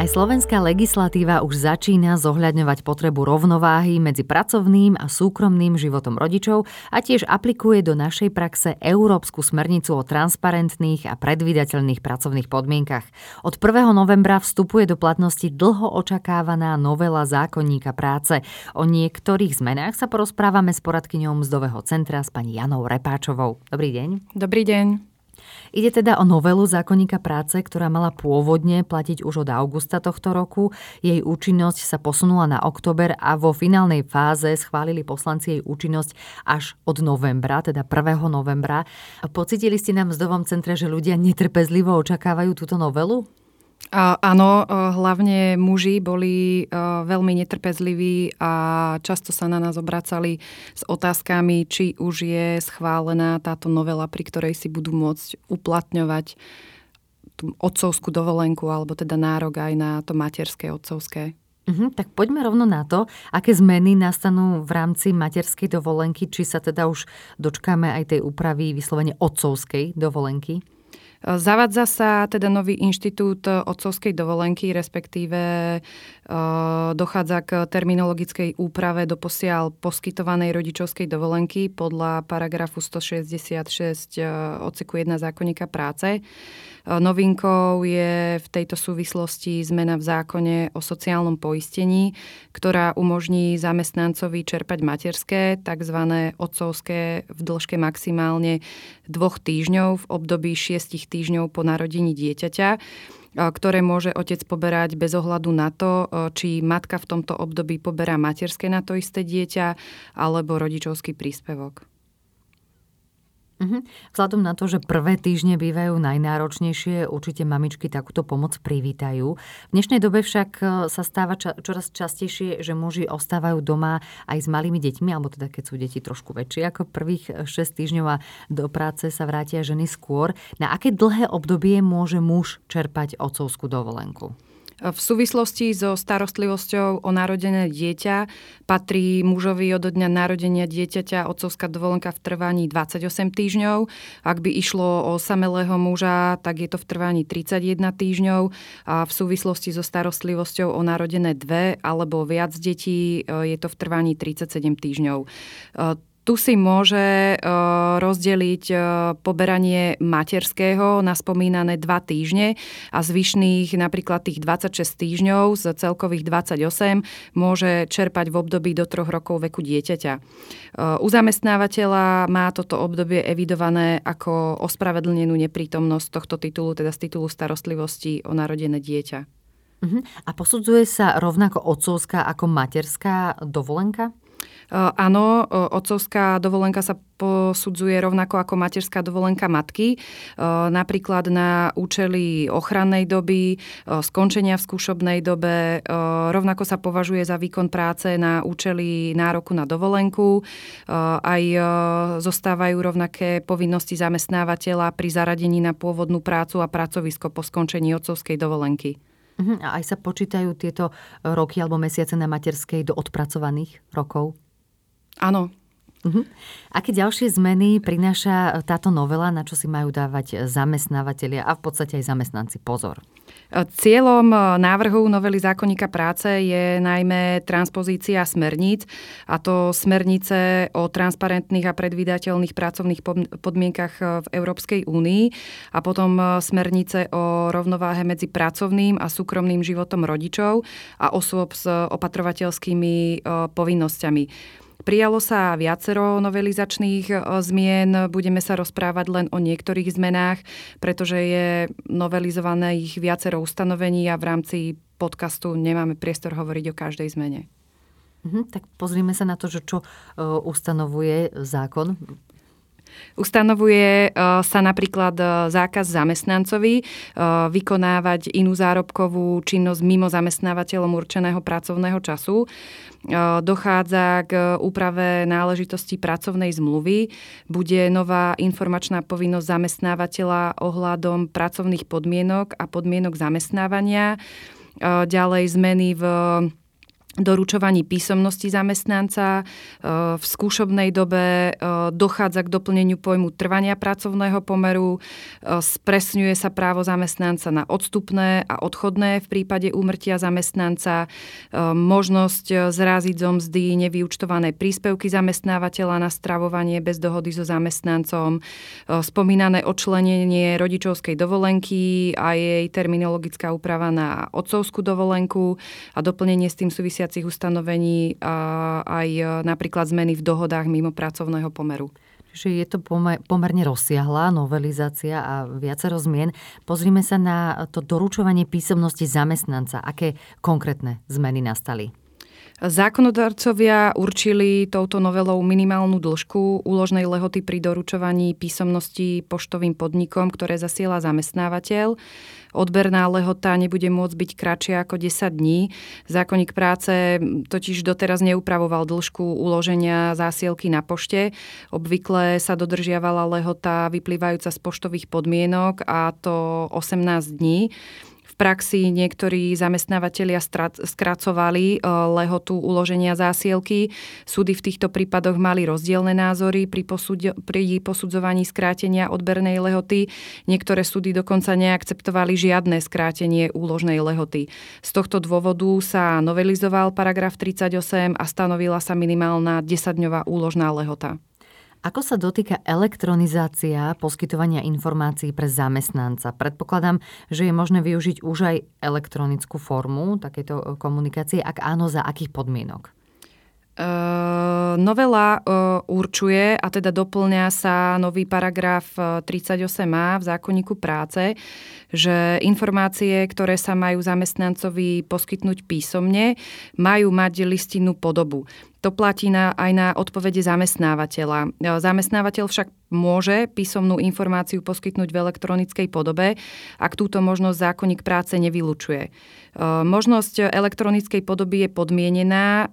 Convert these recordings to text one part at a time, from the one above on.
Aj slovenská legislatíva už začína zohľadňovať potrebu rovnováhy medzi pracovným a súkromným životom rodičov a tiež aplikuje do našej praxe Európsku smernicu o transparentných a predvídateľných pracovných podmienkach. Od 1. novembra vstupuje do platnosti dlho očakávaná novela zákonníka práce. O niektorých zmenách sa porozprávame s poradkyňou mzdového centra s pani Janou Repáčovou. Dobrý deň. Dobrý deň. Ide teda o novelu zákonníka práce, ktorá mala pôvodne platiť už od augusta tohto roku. Jej účinnosť sa posunula na oktober a vo finálnej fáze schválili poslanci jej účinnosť až od novembra, teda 1. novembra. Pocitili ste v mzdovom centre, že ľudia netrpezlivo očakávajú túto novelu? Áno, hlavne muži boli veľmi netrpezliví a často sa na nás obracali s otázkami, či už je schválená táto novela, pri ktorej si budú môcť uplatňovať tú otcovskú dovolenku alebo teda nárok aj na to materské otcovské. Uh-huh, tak poďme rovno na to, aké zmeny nastanú v rámci materskej dovolenky, či sa teda už dočkáme aj tej úpravy vyslovene otcovskej dovolenky. Zavadza sa teda nový inštitút otcovskej dovolenky, respektíve e, dochádza k terminologickej úprave do posiaľ poskytovanej rodičovskej dovolenky podľa paragrafu 166 e, odseku 1 zákonníka práce. Novinkou je v tejto súvislosti zmena v zákone o sociálnom poistení, ktorá umožní zamestnancovi čerpať materské, tzv. otcovské v dĺžke maximálne dvoch týždňov v období šiestich týždňov po narodení dieťaťa ktoré môže otec poberať bez ohľadu na to, či matka v tomto období poberá materské na to isté dieťa alebo rodičovský príspevok. Uh-huh. Vzhľadom na to, že prvé týždne bývajú najnáročnejšie, určite mamičky takúto pomoc privítajú. V dnešnej dobe však e, sa stáva ča- čoraz častejšie, že muži ostávajú doma aj s malými deťmi, alebo teda keď sú deti trošku väčšie ako prvých 6 týždňov a do práce sa vrátia ženy skôr. Na aké dlhé obdobie môže muž čerpať otcovskú dovolenku? V súvislosti so starostlivosťou o narodené dieťa patrí mužovi od dňa narodenia dieťaťa otcovská dovolenka v trvaní 28 týždňov. Ak by išlo o samelého muža, tak je to v trvaní 31 týždňov a v súvislosti so starostlivosťou o narodené dve alebo viac detí je to v trvaní 37 týždňov tu si môže e, rozdeliť e, poberanie materského na spomínané dva týždne a zvyšných napríklad tých 26 týždňov z celkových 28 môže čerpať v období do troch rokov veku dieťaťa. E, u zamestnávateľa má toto obdobie evidované ako ospravedlnenú neprítomnosť tohto titulu, teda z titulu starostlivosti o narodené dieťa. Uh-huh. A posudzuje sa rovnako otcovská ako materská dovolenka? Áno, otcovská dovolenka sa posudzuje rovnako ako materská dovolenka matky, napríklad na účely ochrannej doby, skončenia v skúšobnej dobe, rovnako sa považuje za výkon práce na účely nároku na dovolenku, aj zostávajú rovnaké povinnosti zamestnávateľa pri zaradení na pôvodnú prácu a pracovisko po skončení otcovskej dovolenky. Mhm, a aj sa počítajú tieto roky alebo mesiace na materskej do odpracovaných rokov? Áno. Uh-huh. Aké ďalšie zmeny prináša táto novela, na čo si majú dávať zamestnávateľia a v podstate aj zamestnanci pozor? Cieľom návrhu novely zákonníka práce je najmä transpozícia smerníc, a to smernice o transparentných a predvídateľných pracovných podmienkach v Európskej únii a potom smernice o rovnováhe medzi pracovným a súkromným životom rodičov a osôb s opatrovateľskými povinnosťami. Prijalo sa viacero novelizačných e, zmien, budeme sa rozprávať len o niektorých zmenách, pretože je novelizované ich viacero ustanovení a v rámci podcastu nemáme priestor hovoriť o každej zmene. Mhm, tak pozrime sa na to, že čo uh, ustanovuje zákon Ustanovuje e, sa napríklad e, zákaz zamestnancovi e, vykonávať inú zárobkovú činnosť mimo zamestnávateľom určeného pracovného času. Dochádza k úprave náležitosti pracovnej zmluvy. Bude nová informačná povinnosť zamestnávateľa ohľadom pracovných podmienok a podmienok zamestnávania. Ďalej zmeny v doručovaní písomnosti zamestnanca. E, v skúšobnej dobe e, dochádza k doplneniu pojmu trvania pracovného pomeru, e, spresňuje sa právo zamestnanca na odstupné a odchodné v prípade úmrtia zamestnanca, možnosť zraziť zo mzdy nevyučtované príspevky zamestnávateľa na stravovanie bez dohody so zamestnancom, spomínané odčlenenie rodičovskej dovolenky a jej terminologická úprava na otcovskú dovolenku a doplnenie s tým súvisia súvisiacich ustanovení a aj e, napríklad zmeny v dohodách mimo pracovného pomeru. Čiže je to pomerne rozsiahlá novelizácia a viacero zmien. Pozrime sa na to doručovanie písomnosti zamestnanca. Aké konkrétne zmeny nastali? Zákonodarcovia určili touto novelou minimálnu dĺžku úložnej lehoty pri doručovaní písomnosti poštovým podnikom, ktoré zasiela zamestnávateľ. Odberná lehota nebude môcť byť kratšia ako 10 dní. Zákonník práce totiž doteraz neupravoval dĺžku uloženia zásielky na pošte. Obvykle sa dodržiavala lehota vyplývajúca z poštových podmienok a to 18 dní praxi niektorí zamestnávateľia skracovali e, lehotu uloženia zásielky. Súdy v týchto prípadoch mali rozdielne názory pri, posud- pri posudzovaní skrátenia odbernej lehoty. Niektoré súdy dokonca neakceptovali žiadne skrátenie úložnej lehoty. Z tohto dôvodu sa novelizoval paragraf 38 a stanovila sa minimálna 10-dňová úložná lehota. Ako sa dotýka elektronizácia poskytovania informácií pre zamestnanca? Predpokladám, že je možné využiť už aj elektronickú formu takéto komunikácie. Ak áno, za akých podmienok? Uh, novela uh, určuje a teda doplňa sa nový paragraf 38a v zákonníku práce, že informácie, ktoré sa majú zamestnancovi poskytnúť písomne, majú mať listinnú podobu. To platí na, aj na odpovede zamestnávateľa. Zamestnávateľ však môže písomnú informáciu poskytnúť v elektronickej podobe, ak túto možnosť zákonník práce nevylučuje. Možnosť elektronickej podoby je podmienená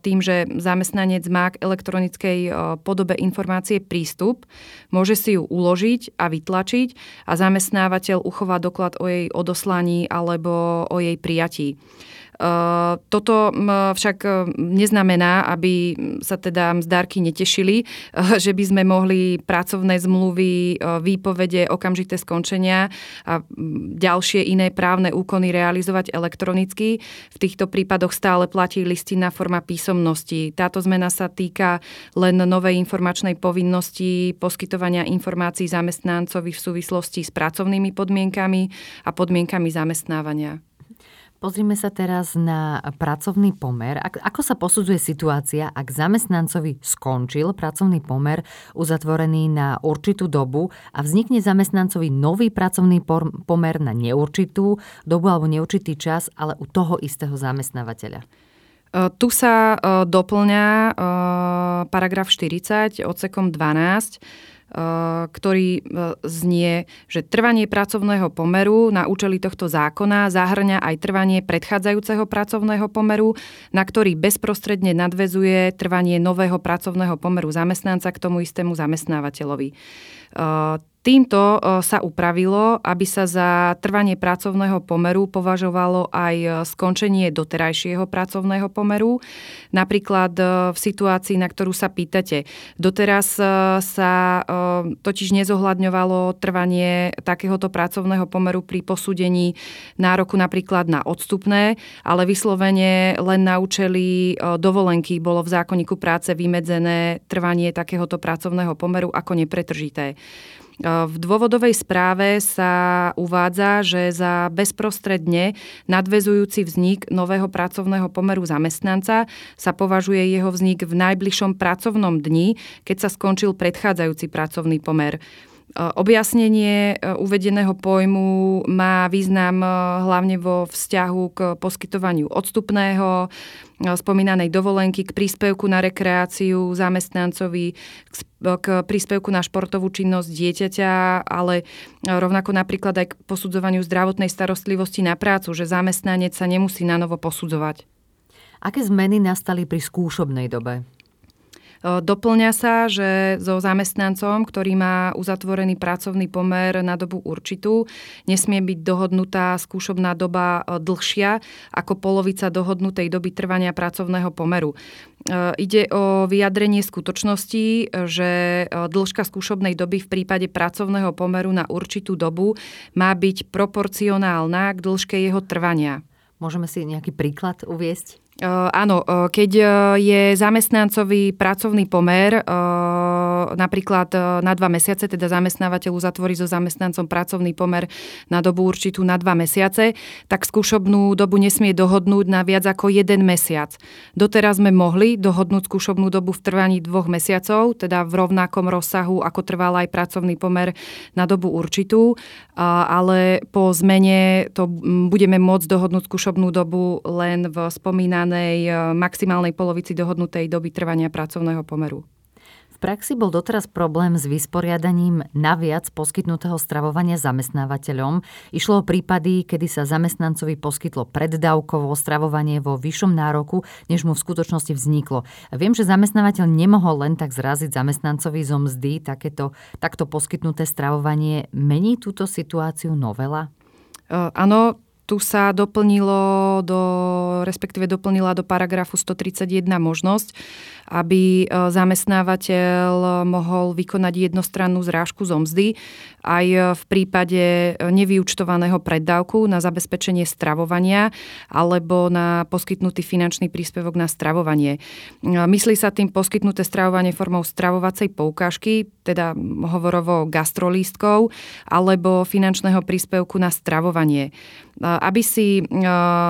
tým, že zamestnanec má k elektronickej podobe informácie prístup, môže si ju uložiť a vytlačiť a zamestnávateľ uchová doklad o jej odoslaní alebo o jej prijatí. Toto však neznamená, aby sa teda mzdárky netešili, že by sme mohli pracovné zmluvy, výpovede, okamžité skončenia a ďalšie iné právne úkony realizovať elektronicky. V týchto prípadoch stále platí listinná forma písomnosti. Táto zmena sa týka len novej informačnej povinnosti poskytovania informácií zamestnancovi v súvislosti s pracovnými podmienkami a podmienkami zamestnávania. Pozrime sa teraz na pracovný pomer. Ako sa posudzuje situácia, ak zamestnancovi skončil pracovný pomer uzatvorený na určitú dobu a vznikne zamestnancovi nový pracovný pomer na neurčitú dobu alebo neurčitý čas, ale u toho istého zamestnávateľa? Tu sa doplňa paragraf 40 odsekom 12 Eh, ktorý eh, znie, že trvanie pracovného pomeru na účely tohto zákona zahrňa aj trvanie predchádzajúceho pracovného pomeru, na ktorý bezprostredne nadvezuje trvanie nového pracovného pomeru zamestnanca k tomu istému zamestnávateľovi. Eh, Týmto e, sa upravilo, aby sa za trvanie pracovného pomeru považovalo aj e, skončenie doterajšieho pracovného pomeru. Napríklad e, v situácii, na ktorú sa pýtate. Doteraz sa totiž nezohľadňovalo trvanie takéhoto pracovného pomeru pri posúdení nároku napríklad na odstupné, ale vyslovene len na účely dovolenky bolo v zákonníku práce vymedzené trvanie takéhoto pracovného pomeru ako nepretržité. V dôvodovej správe sa uvádza, že za bezprostredne nadvezujúci vznik nového pracovného pomeru zamestnanca sa považuje jeho vznik v najbližšom pracovnom dni, keď sa skončil predchádzajúci pracovný pomer. Objasnenie e, uvedeného pojmu má význam e, hlavne vo vzťahu k poskytovaniu odstupného, e, spomínanej dovolenky, k príspevku na rekreáciu zamestnancovi, k príspevku na športovú činnosť dieťaťa, ale rovnako napríklad aj k posudzovaniu zdravotnej starostlivosti na prácu, že zamestnanec sa nemusí na novo posudzovať. Aké zmeny nastali pri skúšobnej dobe? Doplňa sa, že so zamestnancom, ktorý má uzatvorený pracovný pomer na dobu určitú, nesmie byť dohodnutá skúšobná doba dlhšia ako polovica dohodnutej doby trvania pracovného pomeru. Ide o vyjadrenie skutočnosti, že dĺžka skúšobnej doby v prípade pracovného pomeru na určitú dobu má byť proporcionálna k dĺžke jeho trvania. Môžeme si nejaký príklad uviesť? Uh, áno, uh, keď uh, je zamestnancový pracovný pomer napríklad na dva mesiace, teda zamestnávateľ uzatvorí so zamestnancom pracovný pomer na dobu určitú na dva mesiace, tak skúšobnú dobu nesmie dohodnúť na viac ako jeden mesiac. Doteraz sme mohli dohodnúť skúšobnú dobu v trvaní dvoch mesiacov, teda v rovnakom rozsahu, ako trval aj pracovný pomer na dobu určitú, ale po zmene to budeme môcť dohodnúť skúšobnú dobu len v spomínanom spomínanej e, maximálnej polovici dohodnutej doby trvania pracovného pomeru. V praxi bol doteraz problém s vysporiadaním naviac poskytnutého stravovania zamestnávateľom. Išlo o prípady, kedy sa zamestnancovi poskytlo preddávkovo stravovanie vo vyššom nároku, než mu v skutočnosti vzniklo. Viem, že zamestnávateľ nemohol len tak zraziť zamestnancovi zo mzdy takéto, takto poskytnuté stravovanie. Mení túto situáciu novela? Uh, áno, tu sa doplnilo do, respektíve doplnila do paragrafu 131 možnosť, aby e, zamestnávateľ mohol vykonať jednostrannú zrážku zo mzdy aj v prípade nevyučtovaného preddávku na zabezpečenie stravovania alebo na poskytnutý finančný príspevok na stravovanie. E, myslí sa tým poskytnuté stravovanie formou stravovacej poukážky, teda hovorovo gastrolístkov, alebo finančného príspevku na stravovanie aby si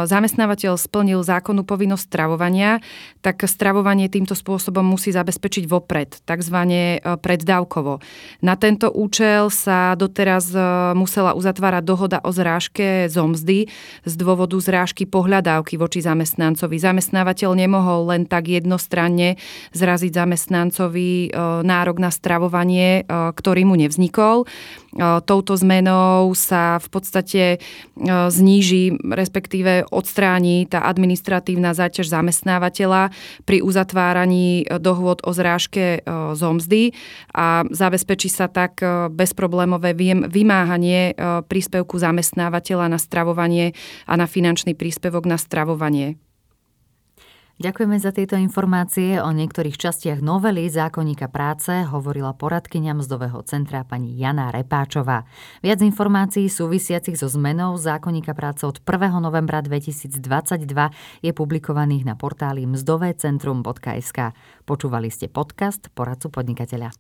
zamestnávateľ splnil zákonnú povinnosť stravovania, tak stravovanie týmto spôsobom musí zabezpečiť vopred, takzvané preddávkovo. Na tento účel sa doteraz musela uzatvárať dohoda o zrážke zo mzdy z dôvodu zrážky pohľadávky voči zamestnancovi. Zamestnávateľ nemohol len tak jednostranne zraziť zamestnancovi nárok na stravovanie, ktorý mu nevznikol. Touto zmenou sa v podstate zníži, respektíve odstráni tá administratívna záťaž zamestnávateľa pri uzatváraní dohôd o zrážke zo mzdy a zabezpečí sa tak bezproblémové vymáhanie príspevku zamestnávateľa na stravovanie a na finančný príspevok na stravovanie. Ďakujeme za tieto informácie. O niektorých častiach novely zákonníka práce hovorila poradkyňa mzdového centra pani Jana Repáčová. Viac informácií súvisiacich so zmenou zákonníka práce od 1. novembra 2022 je publikovaných na portáli mzdovecentrum.sk. Počúvali ste podcast Poradcu podnikateľa.